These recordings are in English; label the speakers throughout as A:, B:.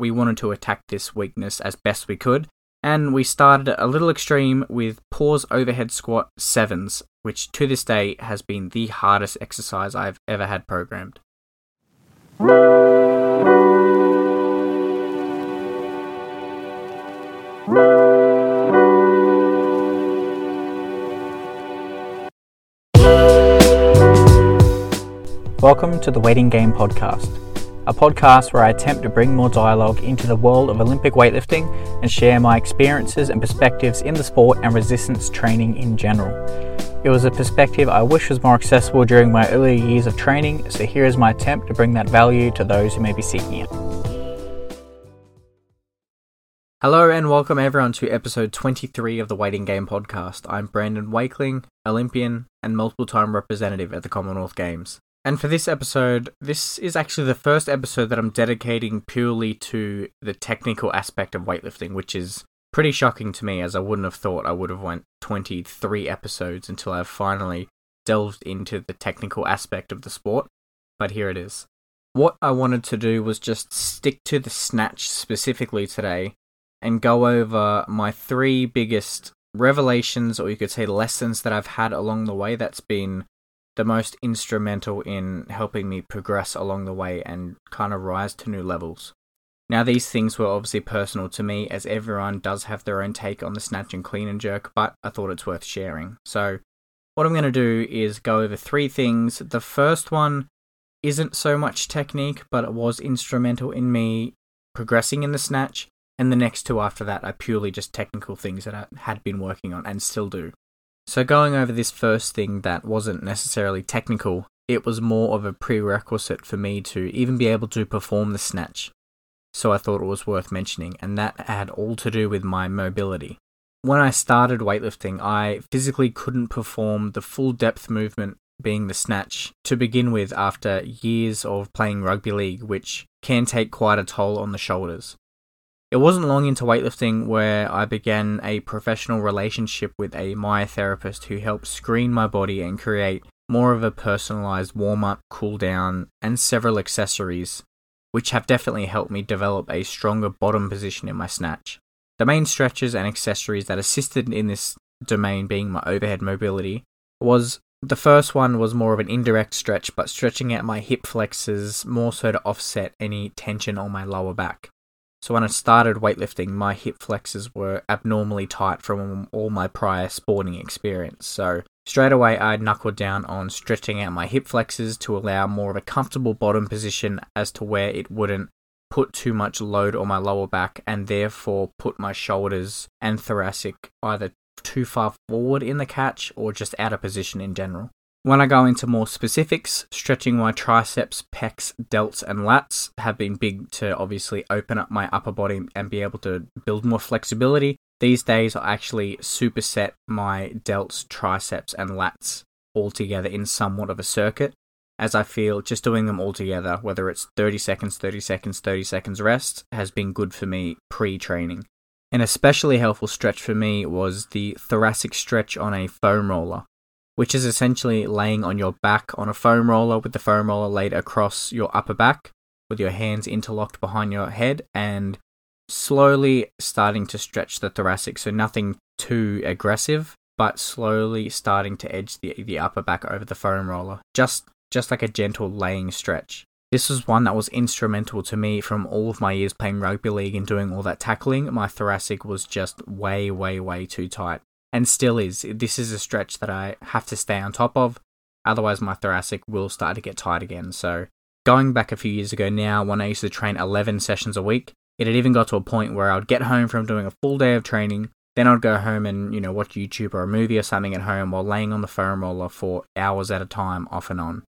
A: we wanted to attack this weakness as best we could, and we started a little extreme with pause overhead squat sevens, which to this day has been the hardest exercise I've ever had programmed. Welcome to the Waiting Game Podcast, a podcast where I attempt to bring more dialogue into the world of Olympic weightlifting and share my experiences and perspectives in the sport and resistance training in general. It was a perspective I wish was more accessible during my earlier years of training, so here is my attempt to bring that value to those who may be seeking it. Hello and welcome everyone to episode 23 of the Waiting Game podcast. I'm Brandon Wakeling, Olympian and multiple time representative at the Commonwealth Games. And for this episode, this is actually the first episode that I'm dedicating purely to the technical aspect of weightlifting, which is pretty shocking to me as I wouldn't have thought I would have went 23 episodes until I've finally delved into the technical aspect of the sport. But here it is. What I wanted to do was just stick to the snatch specifically today and go over my three biggest revelations or you could say lessons that I've had along the way that's been the most instrumental in helping me progress along the way and kind of rise to new levels. Now, these things were obviously personal to me, as everyone does have their own take on the snatch and clean and jerk, but I thought it's worth sharing. So, what I'm going to do is go over three things. The first one isn't so much technique, but it was instrumental in me progressing in the snatch. And the next two after that are purely just technical things that I had been working on and still do. So, going over this first thing that wasn't necessarily technical, it was more of a prerequisite for me to even be able to perform the snatch. So, I thought it was worth mentioning, and that had all to do with my mobility. When I started weightlifting, I physically couldn't perform the full depth movement, being the snatch, to begin with after years of playing rugby league, which can take quite a toll on the shoulders. It wasn't long into weightlifting where I began a professional relationship with a myotherapist who helped screen my body and create more of a personalized warm up, cool down, and several accessories, which have definitely helped me develop a stronger bottom position in my snatch. The main stretches and accessories that assisted in this domain being my overhead mobility was the first one was more of an indirect stretch, but stretching out my hip flexors more so to offset any tension on my lower back. So when I started weightlifting, my hip flexors were abnormally tight from all my prior sporting experience. So straight away, I knuckled down on stretching out my hip flexors to allow more of a comfortable bottom position as to where it wouldn't put too much load on my lower back and therefore put my shoulders and thoracic either too far forward in the catch or just out of position in general. When I go into more specifics, stretching my triceps, pecs, delts, and lats have been big to obviously open up my upper body and be able to build more flexibility. These days, I actually superset my delts, triceps, and lats all together in somewhat of a circuit, as I feel just doing them all together, whether it's 30 seconds, 30 seconds, 30 seconds rest, has been good for me pre training. An especially helpful stretch for me was the thoracic stretch on a foam roller which is essentially laying on your back on a foam roller with the foam roller laid across your upper back with your hands interlocked behind your head and slowly starting to stretch the thoracic. So nothing too aggressive, but slowly starting to edge the, the upper back over the foam roller. Just just like a gentle laying stretch. This was one that was instrumental to me from all of my years playing rugby league and doing all that tackling. My thoracic was just way, way, way too tight and still is. This is a stretch that I have to stay on top of, otherwise, my thoracic will start to get tight again. So, going back a few years ago now, when I used to train 11 sessions a week, it had even got to a point where I would get home from doing a full day of training. Then I'd go home and, you know, watch YouTube or a movie or something at home while laying on the foam roller for hours at a time, off and on.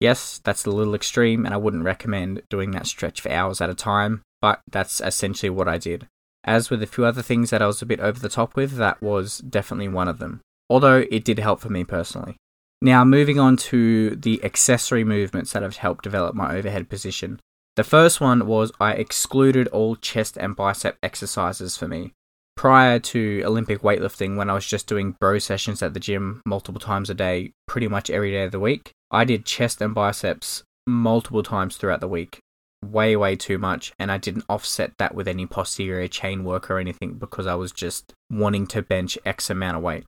A: Yes, that's a little extreme, and I wouldn't recommend doing that stretch for hours at a time, but that's essentially what I did. As with a few other things that I was a bit over the top with, that was definitely one of them. Although it did help for me personally. Now, moving on to the accessory movements that have helped develop my overhead position. The first one was I excluded all chest and bicep exercises for me. Prior to Olympic weightlifting, when I was just doing bro sessions at the gym multiple times a day, pretty much every day of the week, I did chest and biceps multiple times throughout the week way, way too much, and I didn't offset that with any posterior chain work or anything because I was just wanting to bench X amount of weight.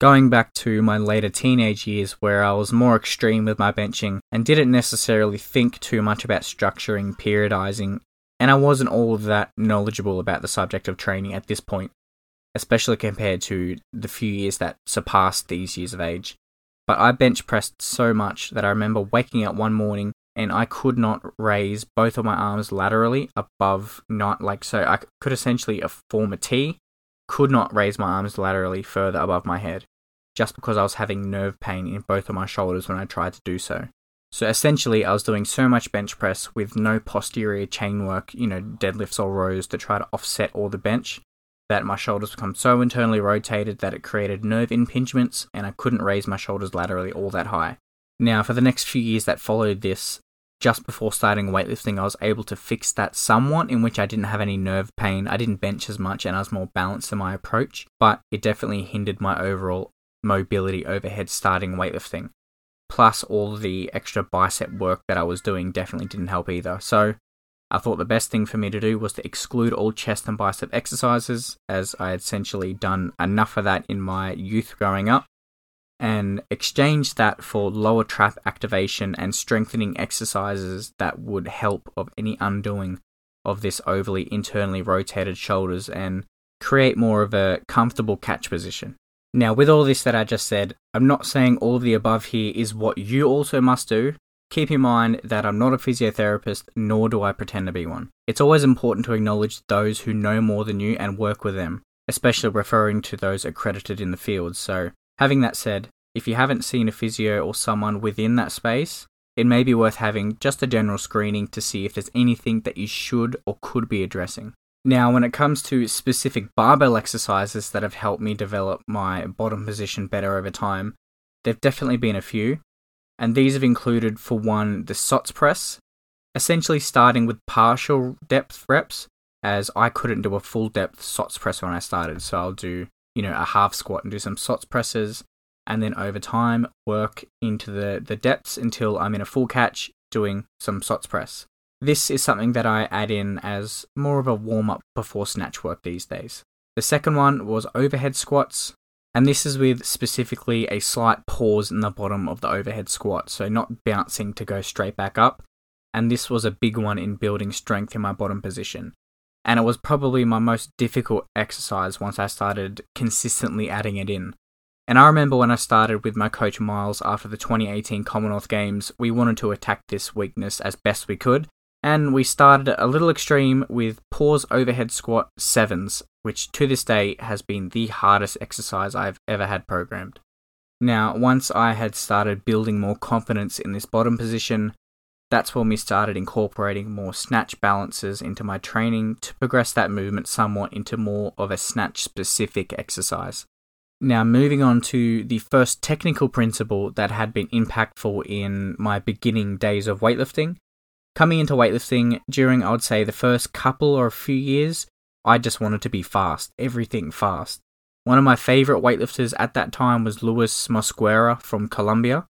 A: Going back to my later teenage years where I was more extreme with my benching and didn't necessarily think too much about structuring, periodizing, and I wasn't all that knowledgeable about the subject of training at this point, especially compared to the few years that surpassed these years of age. But I bench pressed so much that I remember waking up one morning and I could not raise both of my arms laterally above not like so I could essentially form a T, could not raise my arms laterally further above my head, just because I was having nerve pain in both of my shoulders when I tried to do so. So essentially, I was doing so much bench press with no posterior chain work, you know, deadlifts or rows to try to offset all the bench, that my shoulders become so internally rotated that it created nerve impingements and I couldn't raise my shoulders laterally all that high. Now, for the next few years that followed this, just before starting weightlifting, I was able to fix that somewhat, in which I didn't have any nerve pain. I didn't bench as much and I was more balanced in my approach, but it definitely hindered my overall mobility overhead starting weightlifting. Plus, all the extra bicep work that I was doing definitely didn't help either. So, I thought the best thing for me to do was to exclude all chest and bicep exercises, as I had essentially done enough of that in my youth growing up and exchange that for lower trap activation and strengthening exercises that would help of any undoing of this overly internally rotated shoulders and create more of a comfortable catch position. Now, with all this that I just said, I'm not saying all of the above here is what you also must do. Keep in mind that I'm not a physiotherapist, nor do I pretend to be one. It's always important to acknowledge those who know more than you and work with them, especially referring to those accredited in the field. So, Having that said, if you haven't seen a physio or someone within that space, it may be worth having just a general screening to see if there's anything that you should or could be addressing. Now, when it comes to specific barbell exercises that have helped me develop my bottom position better over time, there've definitely been a few, and these have included, for one, the SOTS press, essentially starting with partial depth reps, as I couldn't do a full depth SOTS press when I started, so I'll do you know, a half squat and do some SOTS presses, and then over time work into the, the depths until I'm in a full catch doing some SOTS press. This is something that I add in as more of a warm up before snatch work these days. The second one was overhead squats, and this is with specifically a slight pause in the bottom of the overhead squat, so not bouncing to go straight back up. And this was a big one in building strength in my bottom position and it was probably my most difficult exercise once I started consistently adding it in. And I remember when I started with my coach Miles after the 2018 Commonwealth Games, we wanted to attack this weakness as best we could, and we started a little extreme with pause overhead squat sevens, which to this day has been the hardest exercise I've ever had programmed. Now, once I had started building more confidence in this bottom position, that's when we started incorporating more snatch balances into my training to progress that movement somewhat into more of a snatch specific exercise. Now, moving on to the first technical principle that had been impactful in my beginning days of weightlifting. Coming into weightlifting during, I would say, the first couple or a few years, I just wanted to be fast, everything fast. One of my favorite weightlifters at that time was Luis Mosquera from Colombia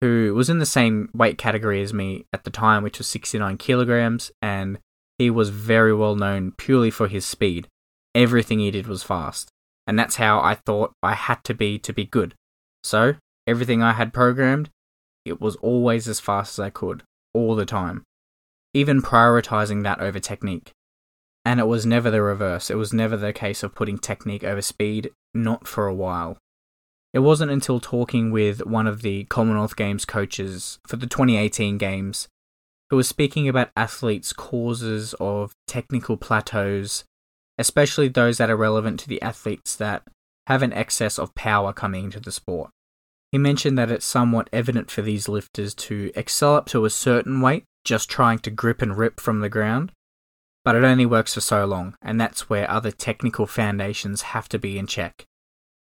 A: who was in the same weight category as me at the time, which was 69 kilograms, and he was very well known purely for his speed. Everything he did was fast, and that's how I thought I had to be to be good. So, everything I had programmed, it was always as fast as I could, all the time, even prioritizing that over technique. And it was never the reverse, it was never the case of putting technique over speed, not for a while. It wasn't until talking with one of the Commonwealth Games coaches for the 2018 Games who was speaking about athletes' causes of technical plateaus, especially those that are relevant to the athletes that have an excess of power coming into the sport. He mentioned that it's somewhat evident for these lifters to excel up to a certain weight, just trying to grip and rip from the ground, but it only works for so long, and that's where other technical foundations have to be in check.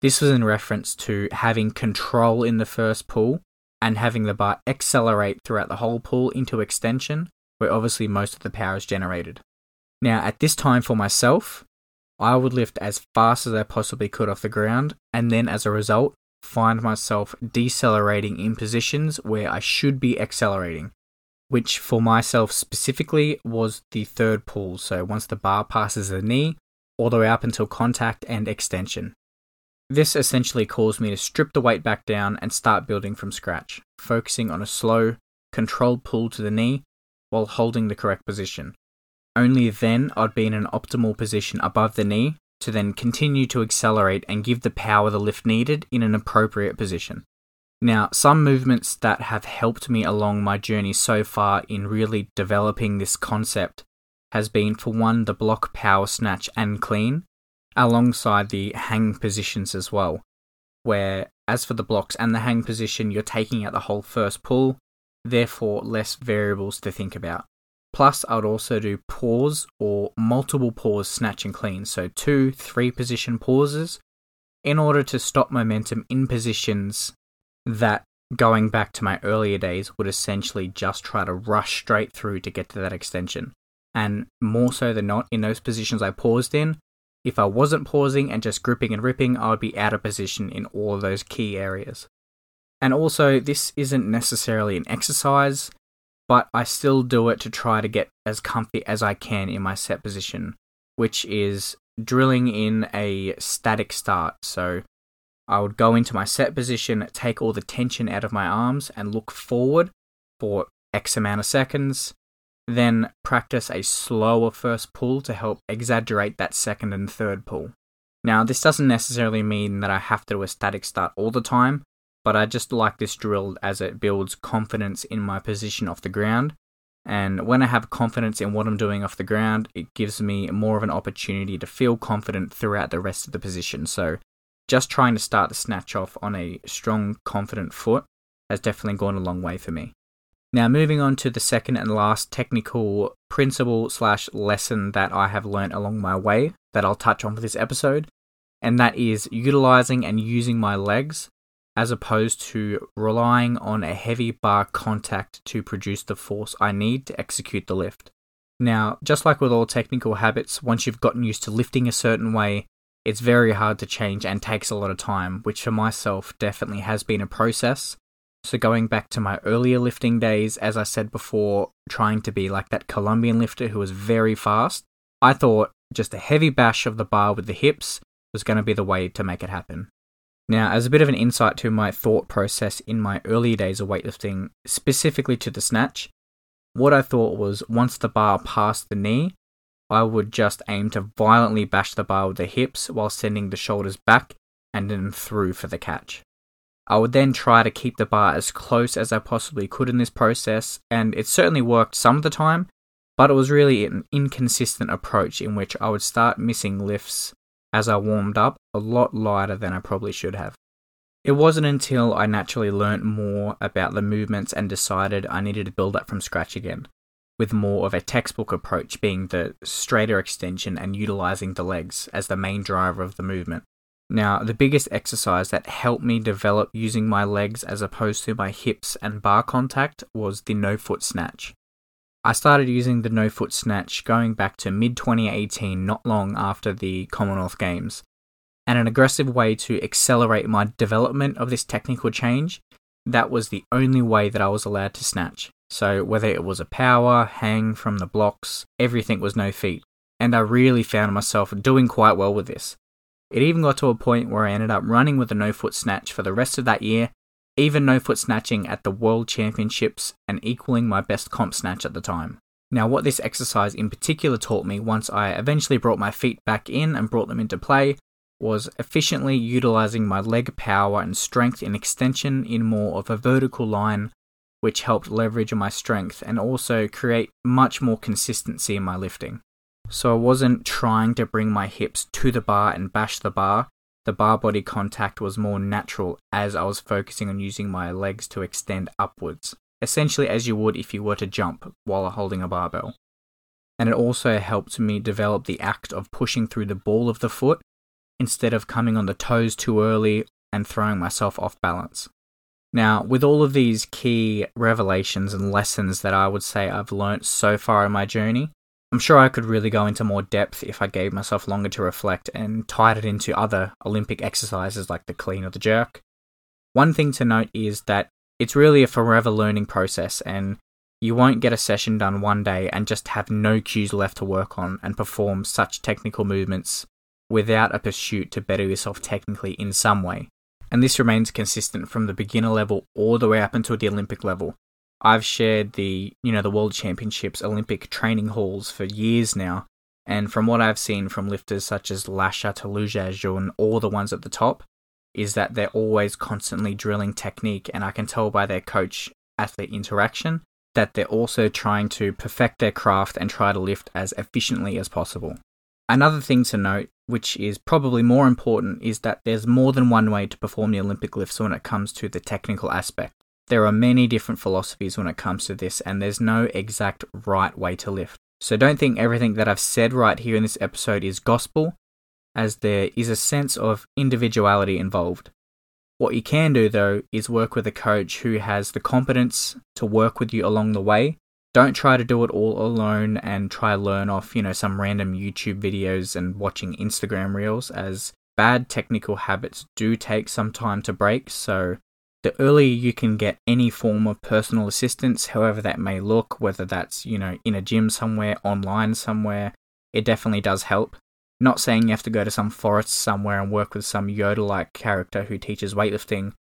A: This was in reference to having control in the first pull and having the bar accelerate throughout the whole pull into extension, where obviously most of the power is generated. Now, at this time for myself, I would lift as fast as I possibly could off the ground, and then as a result, find myself decelerating in positions where I should be accelerating. which for myself specifically was the third pull. So once the bar passes the knee, all the way up until contact and extension. This essentially caused me to strip the weight back down and start building from scratch, focusing on a slow, controlled pull to the knee while holding the correct position. Only then I'd be in an optimal position above the knee to then continue to accelerate and give the power the lift needed in an appropriate position. Now, some movements that have helped me along my journey so far in really developing this concept has been for one the block power snatch and clean, alongside the hang positions as well, where, as for the blocks and the hang position, you're taking out the whole first pull, therefore, less variables to think about. Plus, I would also do pause or multiple pause snatch and clean, so two, three position pauses, in order to stop momentum in positions that, going back to my earlier days, would essentially just try to rush straight through to get to that extension. And more so than not, in those positions I paused in, if I wasn't pausing and just gripping and ripping, I would be out of position in all of those key areas. And also, this isn't necessarily an exercise, but I still do it to try to get as comfy as I can in my set position, which is drilling in a static start. So I would go into my set position, take all the tension out of my arms, and look forward for X amount of seconds, then practice a slower first pull to help exaggerate that second and third pull. Now, this doesn't necessarily mean that I have to do a static start all the time, but I just like this drill as it builds confidence in my position off the ground. And when I have confidence in what I'm doing off the ground, it gives me more of an opportunity to feel confident throughout the rest of the position. So, just trying to start the snatch off on a strong, confident foot has definitely gone a long way for me. Now, moving on to the second and last technical principle slash lesson that I have learned along my way that I'll touch on for this episode, and that is utilizing and using my legs as opposed to relying on a heavy bar contact to produce the force I need to execute the lift. Now, just like with all technical habits, once you've gotten used to lifting a certain way, it's very hard to change and takes a lot of time, which for myself definitely has been a process so, going back to my earlier lifting days, as I said before, trying to be like that Colombian lifter who was very fast, I thought just a heavy bash of the bar with the hips was going to be the way to make it happen. Now, as a bit of an insight to my thought process in my early days of weightlifting, specifically to the snatch, what I thought was once the bar passed the knee, I would just aim to violently bash the bar with the hips while sending the shoulders back and then through for the catch. I would then try to keep the bar as close as I possibly could in this process, and it certainly worked some of the time, but it was really an inconsistent approach in which I would start missing lifts as I warmed up a lot lighter than I probably should have. It wasn't until I naturally learnt more about the movements and decided I needed to build up from scratch again, with more of a textbook approach being the straighter extension and utilizing the legs as the main driver of the movement. Now, the biggest exercise that helped me develop using my legs as opposed to my hips and bar contact was the no foot snatch. I started using the no foot snatch going back to mid 2018, not long after the Commonwealth Games. And an aggressive way to accelerate my development of this technical change, that was the only way that I was allowed to snatch. So, whether it was a power, hang from the blocks, everything was no feet. And I really found myself doing quite well with this. It even got to a point where I ended up running with a no foot snatch for the rest of that year, even no foot snatching at the World Championships and equaling my best comp snatch at the time. Now, what this exercise in particular taught me once I eventually brought my feet back in and brought them into play was efficiently utilizing my leg power and strength in extension in more of a vertical line, which helped leverage my strength and also create much more consistency in my lifting. So I wasn't trying to bring my hips to the bar and bash the bar. The bar body contact was more natural as I was focusing on using my legs to extend upwards, essentially as you would if you were to jump while holding a barbell. And it also helped me develop the act of pushing through the ball of the foot instead of coming on the toes too early and throwing myself off balance. Now, with all of these key revelations and lessons that I would say I've learnt so far in my journey, I'm sure I could really go into more depth if I gave myself longer to reflect and tied it into other Olympic exercises like the clean or the jerk. One thing to note is that it's really a forever learning process, and You won't get a session done one day and just have no cues left to work on and perform such technical movements without a pursuit to better yourself technically in some way. And this remains consistent from the beginner level all the way up until the Olympic level. I've shared the, you know, the World Championships Olympic training halls for years now, and from what I've seen from lifters such as Lasha and all the ones at the top, is that they're always constantly drilling technique, and I can tell by their coach athlete interaction that they're also trying to perfect their craft and try to lift as efficiently as possible. Another thing to note, which is probably more important, is that there's more than one way to perform the Olympic lifts when it comes to the technical aspect. There are many different philosophies when it comes to this, and there's no exact right way to lift. So don't think everything that I've said right here in this episode is gospel, as there is a sense of individuality involved. What you can do though is work with a coach who has the competence to work with you along the way. Don't try to do it all alone and try learn off, you know, some random YouTube videos and watching Instagram reels as bad technical habits do take some time to break. So the earlier you can get any form of personal assistance, however that may look, whether that's, you know, in a gym somewhere, online somewhere, it definitely does help. Not saying you have to go to some forest somewhere and work with some Yoda like character who teaches weightlifting.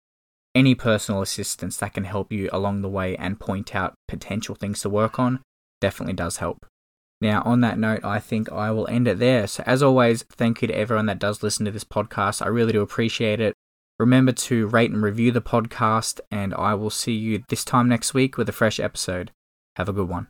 A: Any personal assistance that can help you along the way and point out potential things to work on definitely does help. Now, on that note, I think I will end it there. So, as always, thank you to everyone that does listen to this podcast. I really do appreciate it. Remember to rate and review the podcast, and I will see you this time next week with a fresh episode. Have a good one.